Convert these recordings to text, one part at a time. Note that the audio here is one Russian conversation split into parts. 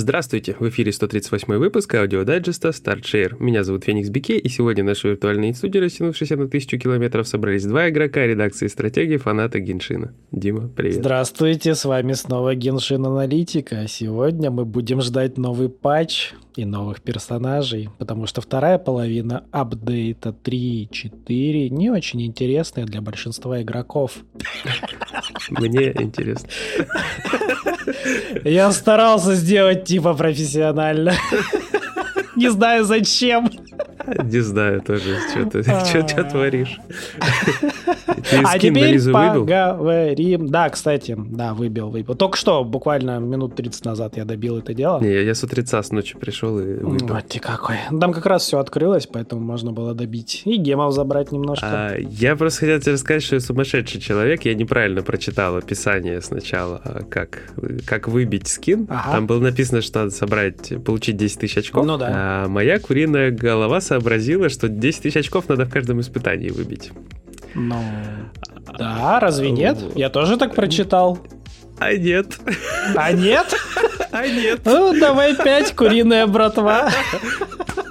Здравствуйте, в эфире 138 выпуск аудиодайджеста Start + Share. Меня зовут Феникс Бике, и сегодня наши виртуальные студии, растянувшиеся на тысячу километров, собрались два игрока редакции стратеги и фанаты Геншина. Дима, привет. Здравствуйте, с вами снова Геншин Аналитика. Сегодня мы будем ждать новый патч и новых персонажей, потому что вторая половина апдейта 3.4 не очень интересная для большинства игроков. Мне интересно. Я старался сделать типа профессионально. Не знаю зачем. Не знаю тоже, что ты что творишь. а теперь поговорим. Да, кстати, да, выбил, выбил. Только что, буквально минут 30 назад я добил это дело. Не, я с утреца с ночи пришел и выбил. Вот ты какой. Там как раз все открылось, поэтому можно было добить. И гемов забрать немножко. А, я просто хотел тебе сказать, что я сумасшедший человек. Я неправильно прочитал описание сначала, а как, как выбить скин. Там было написано, что надо собрать, получить 10 тысяч очков. Ну да. А моя куриная голова сообразила, что 10 тысяч очков надо в каждом испытании выбить. Ну, да, разве нет? Я тоже так прочитал. А нет. А нет? А нет. Ну, давай пять, куриная братва.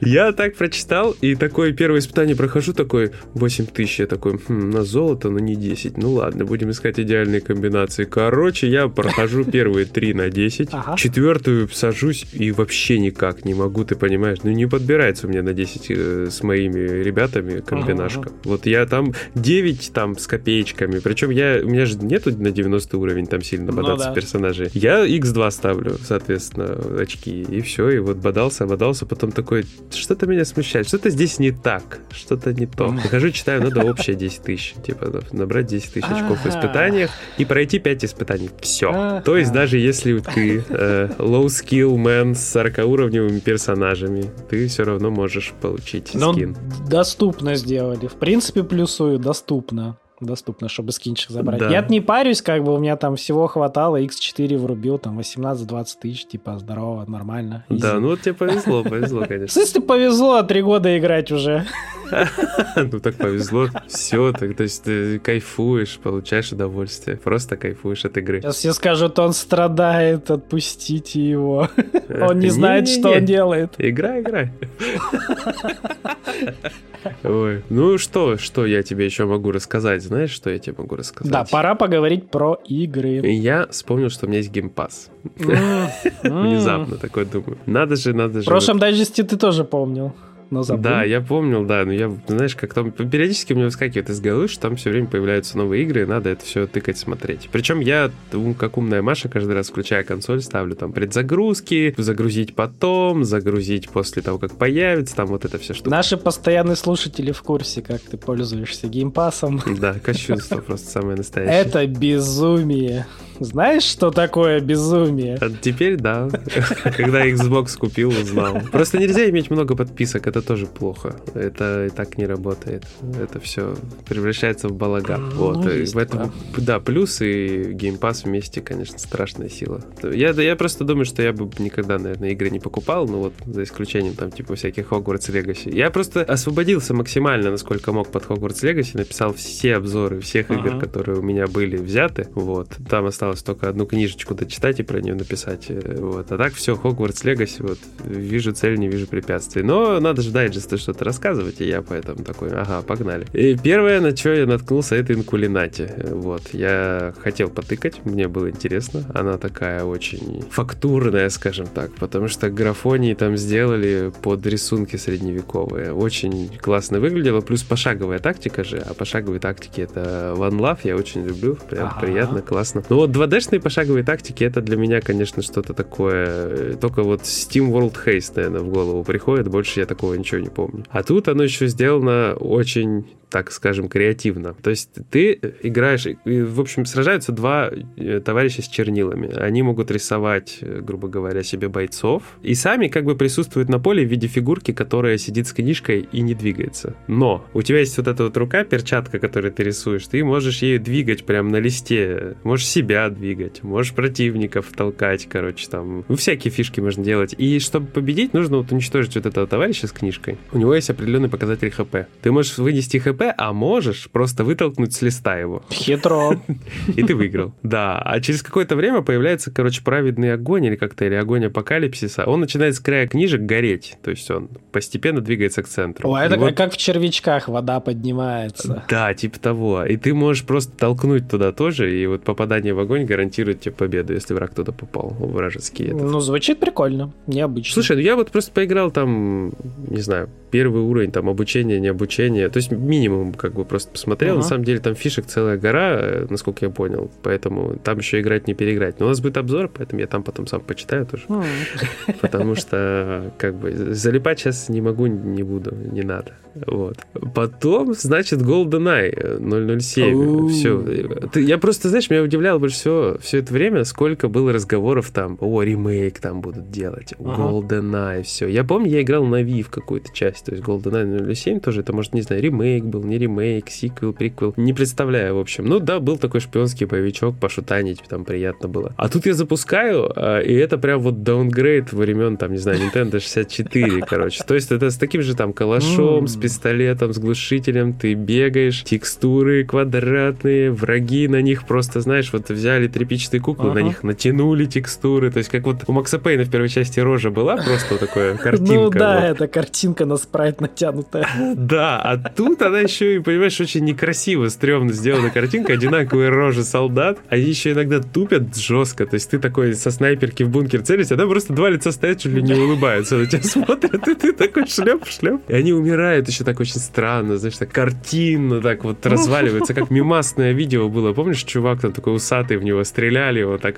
Я так прочитал, и такое первое испытание прохожу, такой 8 тысяч, я такой, хм, на золото, но не 10. Ну ладно, будем искать идеальные комбинации. Короче, я прохожу первые 3 на 10, ага. четвертую сажусь и вообще никак не могу, ты понимаешь, ну не подбирается у меня на 10 э, с моими ребятами комбинашка. Ага, ага. Вот я там 9 там с копеечками, причем я, у меня же нету на 90 уровень там сильно ну бодаться ну, да. персонажей. Я x2 ставлю, соответственно, очки, и все, и вот бодался, бодался, потом такой что-то меня смущает, что-то здесь не так, что-то не то. Захожу, читаю, надо общее 10 тысяч, типа набрать 10 тысяч очков в испытаниях и пройти 5 испытаний. Все. То есть даже если ты э, low skill man с 40-уровневыми персонажами, ты все равно можешь получить скин. доступно сделали. В принципе, плюсую, доступно доступно, чтобы скинчик забрать. Да. Я не парюсь, как бы у меня там всего хватало, X4 врубил, там 18-20 тысяч, типа, здорово, нормально. Easy. Да, ну вот тебе повезло, повезло, конечно. Если повезло, три года играть уже. Ну так повезло, все, так, то есть ты кайфуешь, получаешь удовольствие, просто кайфуешь от игры. Сейчас все скажут, он страдает, отпустите его. Он не знает, что он делает. Игра, игра. Ой. Ну что, что я тебе еще могу рассказать? Знаешь, что я тебе могу рассказать? Да, пора поговорить про игры. Я вспомнил, что у меня есть геймпас. Внезапно такой думаю. Надо же, надо же. В прошлом дайджесте ты тоже помнил но забыл. Да, я помнил, да, но я, знаешь, как там периодически у меня выскакивает из головы, что там все время появляются новые игры, и надо это все тыкать, смотреть. Причем я, как умная Маша, каждый раз включая консоль, ставлю там предзагрузки, загрузить потом, загрузить после того, как появится, там вот это все что. Наши постоянные слушатели в курсе, как ты пользуешься геймпасом. Да, кощунство просто самое настоящее. Это безумие. Знаешь, что такое безумие? А теперь да. Когда Xbox купил, узнал. Просто нельзя иметь много подписок, это тоже плохо. Это и так не работает. Это все превращается в балаган. Ну, вот. Есть, в этом, да, плюс и Pass вместе, конечно, страшная сила. Я, я просто думаю, что я бы никогда, наверное, игры не покупал, ну вот за исключением там типа всяких Hogwarts Legacy. Я просто освободился максимально, насколько мог под Hogwarts Legacy, написал все обзоры всех ага. игр, которые у меня были взяты. Вот. Там осталось только одну книжечку дочитать и про нее написать. Э, вот. А так все, Хогвартс Легаси, вот, вижу цель, не вижу препятствий. Но надо же дайджесты что-то рассказывать, и я поэтому такой, ага, погнали. И первое, на что я наткнулся, это Инкулинати. Вот, я хотел потыкать, мне было интересно. Она такая очень фактурная, скажем так, потому что графонии там сделали под рисунки средневековые. Очень классно выглядело, плюс пошаговая тактика же, а пошаговые тактики это One Love, я очень люблю, прям ага. приятно, классно. Ну вот 2D-шные пошаговые тактики, это для меня, конечно, что-то такое... Только вот Steam World Haste, наверное, в голову приходит. Больше я такого ничего не помню. А тут оно еще сделано очень так скажем, креативно. То есть ты играешь, и, в общем, сражаются два э, товарища с чернилами. Они могут рисовать, э, грубо говоря, себе бойцов, и сами как бы присутствуют на поле в виде фигурки, которая сидит с книжкой и не двигается. Но у тебя есть вот эта вот рука, перчатка, которую ты рисуешь, ты можешь ею двигать прямо на листе. Можешь себя двигать, можешь противников толкать, короче, там, ну, всякие фишки можно делать. И чтобы победить, нужно вот уничтожить вот этого товарища с книжкой. У него есть определенный показатель ХП. Ты можешь вынести ХП, а можешь просто вытолкнуть с листа его. Хитро. И ты выиграл. Да. А через какое-то время появляется, короче, праведный огонь или как-то, или огонь апокалипсиса. Он начинает с края книжек гореть. То есть он постепенно двигается к центру. О, это вот... как в червячках вода поднимается. Да, типа того. И ты можешь просто толкнуть туда тоже, и вот попадание в огонь гарантирует тебе победу, если враг туда попал, вражеский. Этот. Ну, звучит прикольно, необычно. Слушай, ну я вот просто поиграл там, не знаю, первый уровень, там, обучение, не обучение. То есть минимум как бы просто посмотрел. Uh-huh. На самом деле там фишек целая гора, э, насколько я понял. Поэтому там еще играть не переиграть. Но у нас будет обзор, поэтому я там потом сам почитаю тоже. Потому что как бы залипать сейчас не могу, не буду, не надо. Вот. Потом, значит, GoldenEye 007. Все. Я просто, знаешь, меня удивляло больше всего все это время, сколько было разговоров там, о, ремейк там будут делать, uh-huh. GoldenEye, все. Я помню, я играл на Wii в какую-то часть, то есть GoldenEye 007 тоже, это, может, не знаю, ремейк был, не ремейк, сиквел, приквел, не представляю, в общем. Ну да, был такой шпионский боевичок, пошутанить там приятно было. А тут я запускаю, а, и это прям вот даунгрейд времен, там, не знаю, Nintendo 64, короче. То есть это с таким же там калашом, с пистолетом, с глушителем, ты бегаешь, текстуры квадратные, враги на них просто, знаешь, вот взяли тряпичные куклы, ага. на них натянули текстуры, то есть как вот у Макса Пейна в первой части рожа была просто такая картинка. Ну да, это картинка на спрайт натянутая. Да, а тут она еще и, понимаешь, очень некрасиво, стрёмно сделана картинка, одинаковые рожи солдат, они еще иногда тупят жестко, то есть ты такой со снайперки в бункер целишься, а там просто два лица стоят, чуть ли не улыбаются, на тебя смотрят, и ты такой шлеп, шлеп, и они умирают еще так очень странно, знаешь, так картинно так вот разваливается, как мимасное видео было. Помнишь, чувак там такой усатый, в него стреляли, вот так,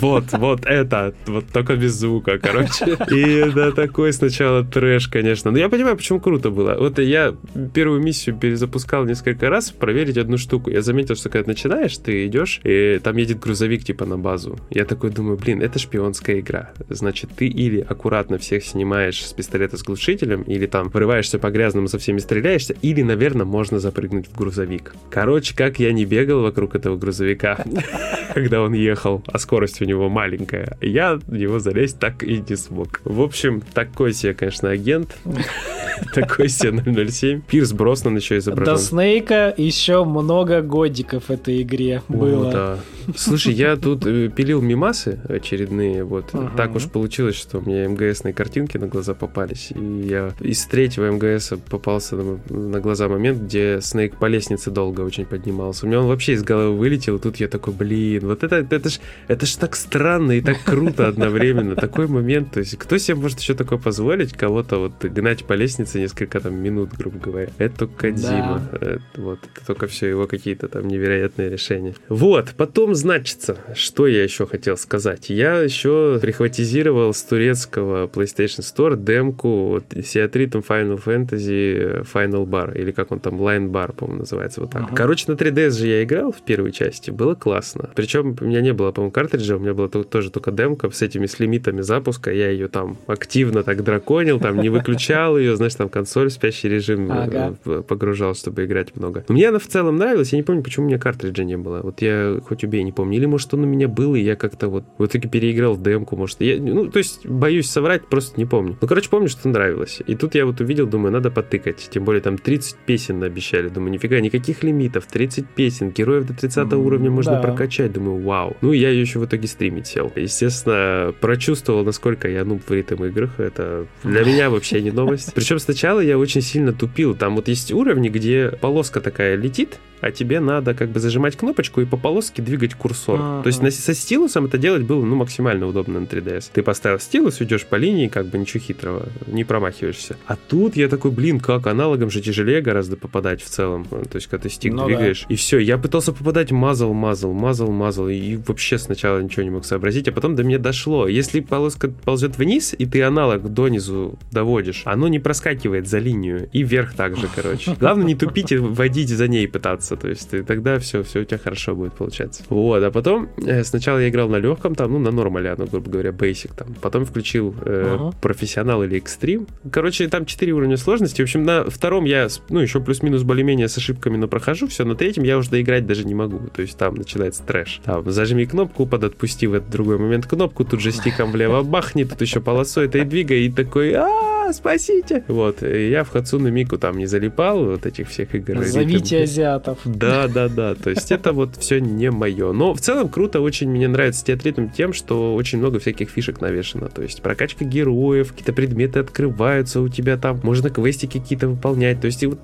вот, вот это, вот только без звука, короче. И да, такой сначала трэш, конечно. Но я понимаю, почему круто было. Вот я первую миссию перезапускал несколько раз, проверить одну штуку. Я заметил, что когда начинаешь, ты идешь, и там едет грузовик типа на базу. Я такой думаю, блин, это шпионская игра. Значит, ты или аккуратно всех снимаешь с пистолета с глушителем, или там врываешься по грязному со всеми стреляешься, или, наверное, можно запрыгнуть в грузовик. Короче, как я не бегал вокруг этого грузовика, когда он ехал, а скорость у него маленькая, я в него залезть так и не смог. В общем, такой себе, конечно, агент. Такой себе 007. Пирс Броснан еще изображен. До Снейка еще много годиков этой игре было. О, да. Слушай, я тут э, пилил мимасы очередные, вот. Ага. Так уж получилось, что у меня МГСные картинки на глаза попались, и я из третьего МГС попался на, на глаза момент, где Снейк по лестнице долго очень поднимался. У меня он вообще из головы вылетел, и тут я такой, блин, вот это, это ж, это ж так странно и так круто одновременно. Такой момент, то есть кто себе может еще такое позволить, кого-то вот гнать по лестнице несколько там минут, грубо говоря. Это только Кадзима. Да. Это, вот, это только все его какие-то там невероятные решения. Вот, потом, значится, что я еще хотел сказать. Я еще прихватизировал с турецкого PlayStation Store демку вот, Theatritum Final Fantasy Final Bar, или как он там, Line Bar, по-моему, называется вот так. Uh-huh. Короче, на 3DS же я играл в первой части, было классно. Причем у меня не было, по-моему, картриджа, у меня была тоже только демка с этими с лимитами запуска, я ее там активно так драконил, там не выключал ее, знаешь, там консоль в спящий режим э, ага. погружал, чтобы играть много. Но мне она в целом нравилась, я не помню, почему у меня картриджа не было. Вот я хоть убей, не помню. Или, может, он у меня был, и я как-то вот в итоге переиграл в демку, может. Я, ну, то есть, боюсь соврать, просто не помню. Ну, короче, помню, что нравилось. И тут я вот увидел, думаю, надо потыкать. Тем более там 30 песен обещали. Думаю, нифига, никаких лимитов, 30 песен, героев до 30 mm, уровня можно да. прокачать. Думаю, вау. Ну, я ее еще в итоге стримить сел. Естественно, прочувствовал, насколько я нуб в ритм играх. Это для меня вообще не новость. Причем сначала я очень сильно тупил. Там вот есть уровни, где полоска такая летит, а тебе надо как бы зажимать кнопочку и по полоске двигать курсор. А-а-а. То есть на, со стилусом это делать было ну, максимально удобно на 3DS. Ты поставил стилус, идешь по линии, как бы ничего хитрого, не промахиваешься. А тут я такой, блин, как аналогом же тяжелее гораздо попадать в целом. То есть когда ты стик ну, двигаешь. Да. И все, я пытался попадать, мазал, мазал, мазал, мазал. И вообще сначала ничего не мог сообразить, а потом до меня дошло. Если полоска ползет вниз, и ты аналог донизу доводишь, оно не проскакивает за линию. И вверх также, короче. Главное не тупить и водить за ней пытаться стараться, то есть ты, тогда все, все у тебя хорошо будет получаться. Вот, а потом э, сначала я играл на легком, там, ну, на нормале, ну, грубо говоря, basic там. Потом включил э, uh-huh. профессионал или экстрим. Короче, там 4 уровня сложности. В общем, на втором я, ну, еще плюс-минус более-менее с ошибками, но прохожу все. На третьем я уже доиграть даже не могу. То есть там начинается трэш. Там, зажми кнопку, подотпусти в этот другой момент кнопку, тут же стиком влево бахни, тут еще полосой этой двигай, и такой, а спасите! Вот, и я в Хацуну Мику там не залипал, вот этих всех игр. Зовите азиатов. Да, да, да, то есть это вот все не мое. Но в целом круто, очень мне нравится театритм тем, что очень много всяких фишек навешено, то есть прокачка героев, какие-то предметы открываются у тебя там, можно квестики какие-то выполнять, то есть и вот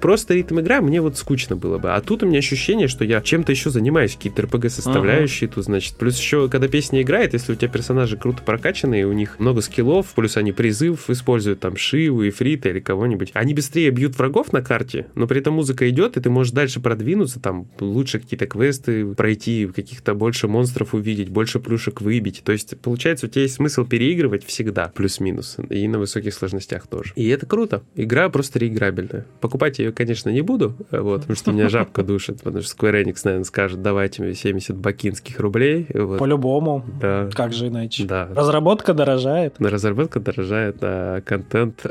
просто ритм игра мне вот скучно было бы, а тут у меня ощущение, что я чем-то еще занимаюсь, какие-то RPG составляющие uh-huh. тут, значит, плюс еще, когда песня играет, если у тебя персонажи круто прокачанные, у них много скиллов, плюс они призыв используют, там, Шиву, Ифрита или кого-нибудь, они быстрее бьют врагов на карте, но при этом музыка идет, и ты можешь дальше продвинуться, там, лучше какие-то квесты пройти, каких-то больше монстров увидеть, больше плюшек выбить. То есть, получается, у тебя есть смысл переигрывать всегда, плюс-минус, и на высоких сложностях тоже. И это круто. Игра просто реиграбельная. Покупать ее, конечно, не буду, вот, потому что меня жабка душит, потому что Square Enix, наверное, скажет, давайте мне 70 бакинских рублей. Вот. По-любому. Да. Как же иначе? Да. Разработка дорожает. Разработка дорожает, а контент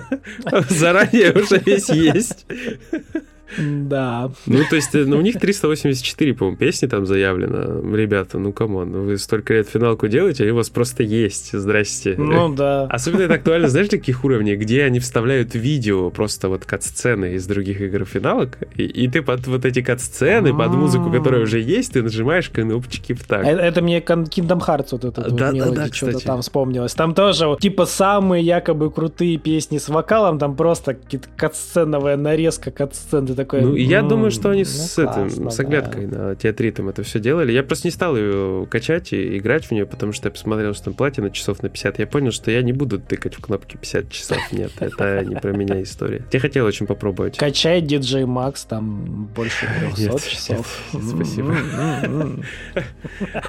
заранее уже весь есть. Да. Ну, то есть, ну, у них 384, по-моему, песни там заявлено. Ребята, ну, come on, ну, вы столько лет финалку делаете, они у вас просто есть. Здрасте. Ну, да. Особенно это актуально, знаешь, для каких уровней, где они вставляют видео, просто вот кат-сцены из других игр финалок, и, и ты под вот эти кат-сцены, под музыку, которая уже есть, ты нажимаешь кнопочки в такт. Это, это мне Kingdom Hearts вот этот да, вот да, да, что-то там вспомнилось. Там тоже, типа, самые якобы крутые песни с вокалом, там просто кат-сценовая нарезка кат-сцены такой... Ну, я думаю, что они ну, с классно, этим, с оглядкой да. на театритом это все делали. Я просто не стал ее качать и играть в нее, потому что я посмотрел, что там платина часов на 50. Я понял, что я не буду тыкать в кнопки 50 часов. Нет, это не про меня история. Я хотел очень попробовать. Качай DJ Max, там больше 300 часов. Спасибо.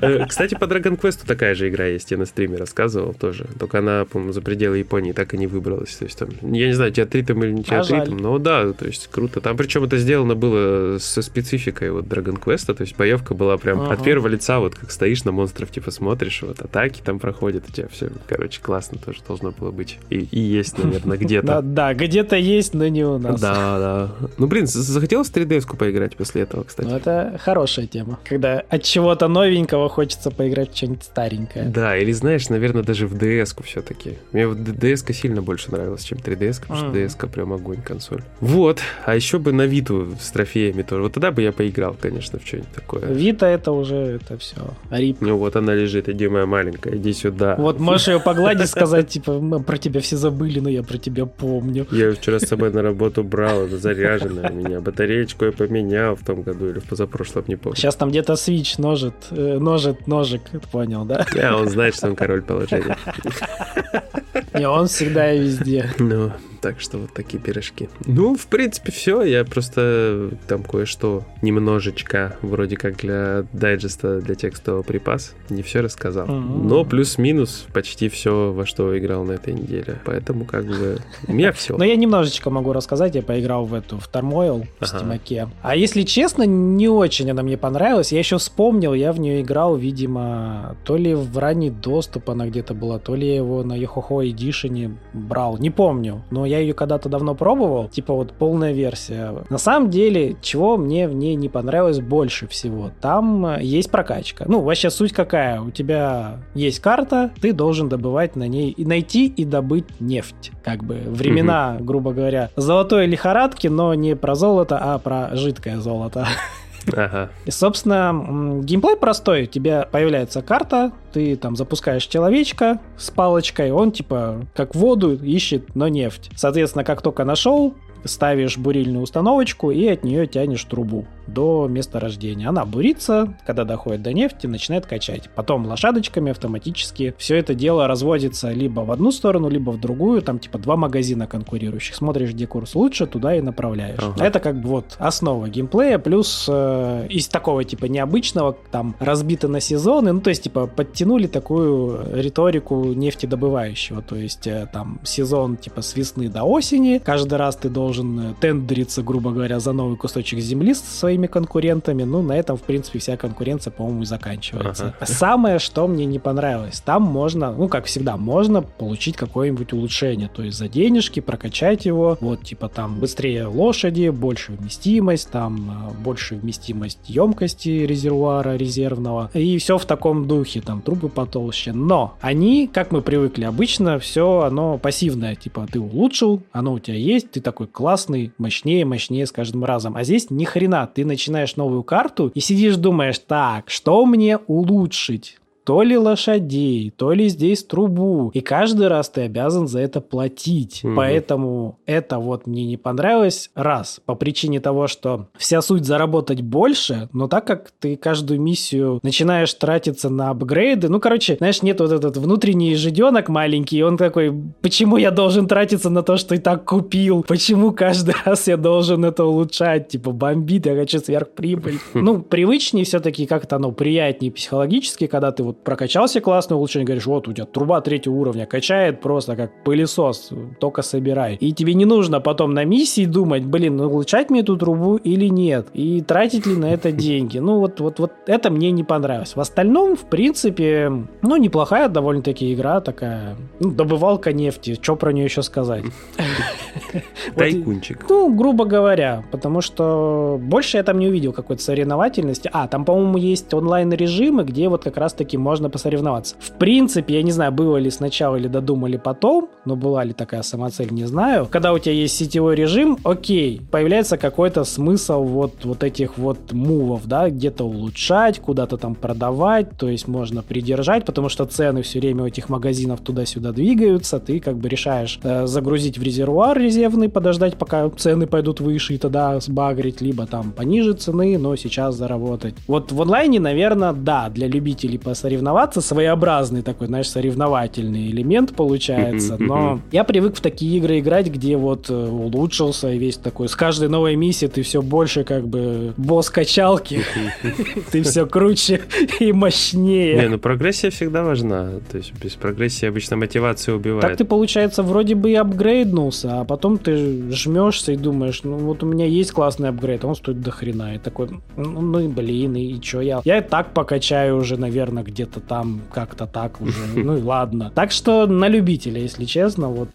Э, кстати, по Dragon Quest такая же игра есть, я на стриме рассказывал тоже. Только она, по-моему, за пределы Японии так и не выбралась. То есть там, я не знаю, театритом или не а театритом, но да, то есть круто. Там причем это сделано было со спецификой вот Dragon Quest, то есть боевка была прям ага. от первого лица, вот как стоишь на монстров, типа смотришь, вот атаки там проходят, у тебя все, короче, классно тоже должно было быть. И, и есть, наверное, где-то. Да, где-то есть, но не у нас. Да, да. Ну, блин, захотелось 3DS-ку поиграть после этого, кстати. Ну, это хорошая тема. Когда от чего-то новенького хочется поиграть в что-нибудь старенькое. Да, или знаешь, наверное, даже в DS-ку все-таки. Мне вот DS-ка сильно больше нравилась, чем 3DS, потому что DS-ка прям огонь консоль. Вот. А еще бы на Виту с трофеями тоже. Вот тогда бы я поиграл, конечно, в что-нибудь такое. Вита это уже, это все. Рип. Ну вот она лежит, иди моя маленькая, иди сюда. Вот можешь ее погладить, сказать, типа, мы про тебя все забыли, но я про тебя помню. Я вчера с собой на работу брал, она заряженная у меня. Батареечку я поменял в том году или в позапрошлом, не помню. Сейчас там где-то свич ножит, э, ножит ножик, понял, да? Да, он знает, что он король положения. Не, он всегда и везде. Ну, так что вот такие пирожки. Ну, в принципе, все. Я просто там кое-что немножечко, вроде как для дайджеста, для текстового припас, не все рассказал. Mm-hmm. Но плюс-минус почти все, во что играл на этой неделе. Поэтому как бы у меня все. Но я немножечко могу рассказать. Я поиграл в эту, в Turmoil в Стимаке. А если честно, не очень она мне понравилась. Я еще вспомнил, я в нее играл, видимо, то ли в ранний доступ она где-то была, то ли я его на Yohoho Edition брал. Не помню. Но я ее когда-то давно пробовал, типа вот полная версия. На самом деле, чего мне в ней не понравилось больше всего, там э, есть прокачка. Ну, вообще суть какая? У тебя есть карта, ты должен добывать на ней и найти и добыть нефть. Как бы времена, угу. грубо говоря, золотой лихорадки, но не про золото, а про жидкое золото. Ага. И, собственно, геймплей простой. У тебя появляется карта, ты там запускаешь человечка с палочкой, он типа как воду ищет, но нефть. Соответственно, как только нашел, ставишь бурильную установочку и от нее тянешь трубу до места рождения. Она бурится, когда доходит до нефти, начинает качать. Потом лошадочками автоматически все это дело разводится либо в одну сторону, либо в другую. Там типа два магазина конкурирующих. Смотришь, где курс лучше, туда и направляешь. Ага. Это как бы вот основа геймплея. Плюс э, из такого типа необычного, там разбито на сезоны. Ну, то есть типа подтянули такую риторику нефтедобывающего. То есть э, там сезон типа с весны до осени. Каждый раз ты должен должен тендериться, грубо говоря, за новый кусочек земли с своими конкурентами. Ну, на этом, в принципе, вся конкуренция, по-моему, и заканчивается. Ага. Самое, что мне не понравилось, там можно, ну, как всегда, можно получить какое-нибудь улучшение. То есть за денежки прокачать его, вот, типа там быстрее лошади, больше вместимость, там э, больше вместимость емкости резервуара резервного. И все в таком духе, там трубы потолще. Но они, как мы привыкли, обычно все оно пассивное. Типа ты улучшил, оно у тебя есть, ты такой классный, мощнее, мощнее с каждым разом. А здесь ни хрена, ты начинаешь новую карту и сидишь думаешь, так, что мне улучшить? То ли лошадей, то ли здесь трубу. И каждый раз ты обязан за это платить. Угу. Поэтому это вот мне не понравилось. Раз, по причине того, что вся суть заработать больше, но так как ты каждую миссию начинаешь тратиться на апгрейды, ну, короче, знаешь, нет вот этот внутренний жиденок маленький, он такой, почему я должен тратиться на то, что и так купил? Почему каждый раз я должен это улучшать? Типа, бомбит, я хочу сверхприбыль. Ну, привычнее все-таки как-то оно приятнее психологически, когда ты вот прокачался классно, улучшение, говоришь, вот у тебя труба третьего уровня, качает просто как пылесос, только собирай. И тебе не нужно потом на миссии думать, блин, ну улучшать мне эту трубу или нет, и тратить ли на это деньги. Ну вот, вот, вот это мне не понравилось. В остальном, в принципе, ну неплохая довольно-таки игра такая, ну, добывалка нефти, что про нее еще сказать? Тайкунчик. Ну, грубо говоря, потому что больше я там не увидел какой-то соревновательности. А, там, по-моему, есть онлайн-режимы, где вот как раз-таки можно посоревноваться. В принципе, я не знаю, было ли сначала или додумали потом, но была ли такая самоцель, не знаю. Когда у тебя есть сетевой режим, окей, появляется какой-то смысл вот, вот этих вот мувов, да, где-то улучшать, куда-то там продавать, то есть можно придержать, потому что цены все время у этих магазинов туда-сюда двигаются, ты как бы решаешь э, загрузить в резервуар резервный, подождать, пока цены пойдут выше и тогда сбагрить, либо там пониже цены, но сейчас заработать. Вот в онлайне, наверное, да, для любителей посоревноваться соревноваться, своеобразный такой, знаешь, соревновательный элемент получается, но я привык в такие игры играть, где вот э, улучшился и весь такой, с каждой новой миссией ты все больше как бы босс качалки, ты все круче и мощнее. Не, ну прогрессия всегда важна, то есть без прогрессии обычно мотивация убивает. Так ты, получается, вроде бы и апгрейднулся, а потом ты жмешься и думаешь, ну вот у меня есть классный апгрейд, а он стоит до хрена, и такой, ну, ну блин, и, и что я? Я и так покачаю уже, наверное, где где-то там как-то так уже. Ну и ладно. Так что на любителя, если честно, вот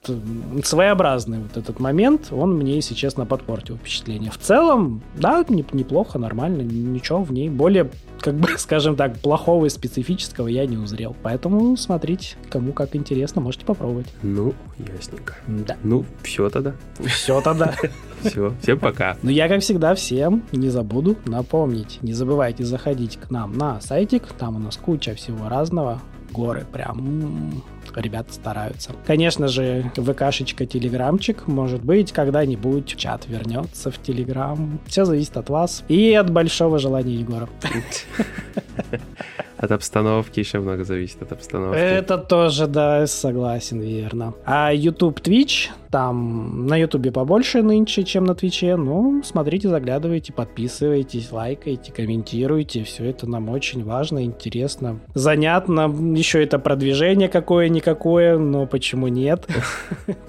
своеобразный вот этот момент, он мне, если честно, подпортил впечатление. В целом, да, неплохо, нормально, ничего в ней более как бы, скажем так, плохого и специфического я не узрел. Поэтому смотрите, кому как интересно, можете попробовать. Ну, ясненько. Да. Ну, все тогда. Все тогда. Все, всем пока. Ну, я, как всегда, всем не забуду напомнить. Не забывайте заходить к нам на сайтик. Там у нас куча всего разного. Горы прям ребята стараются. Конечно же, ВКшечка, Телеграмчик, может быть, когда-нибудь чат вернется в Телеграм. Все зависит от вас и от большого желания Егора. От обстановки еще много зависит от обстановки. Это тоже, да, согласен, верно. А YouTube, Twitch, там на YouTube побольше нынче, чем на Твиче. Ну, смотрите, заглядывайте, подписывайтесь, лайкайте, комментируйте. Все это нам очень важно, интересно, занятно. Еще это продвижение какое-никакое, но почему нет?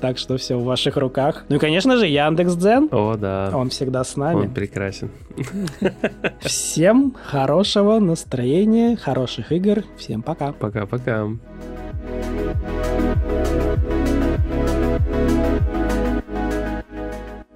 Так что все в ваших руках. Ну и, конечно же, Яндекс Дзен. О, да. Он всегда с нами. Он прекрасен. Всем хорошего настроения, хороших игр. Всем пока. Пока-пока.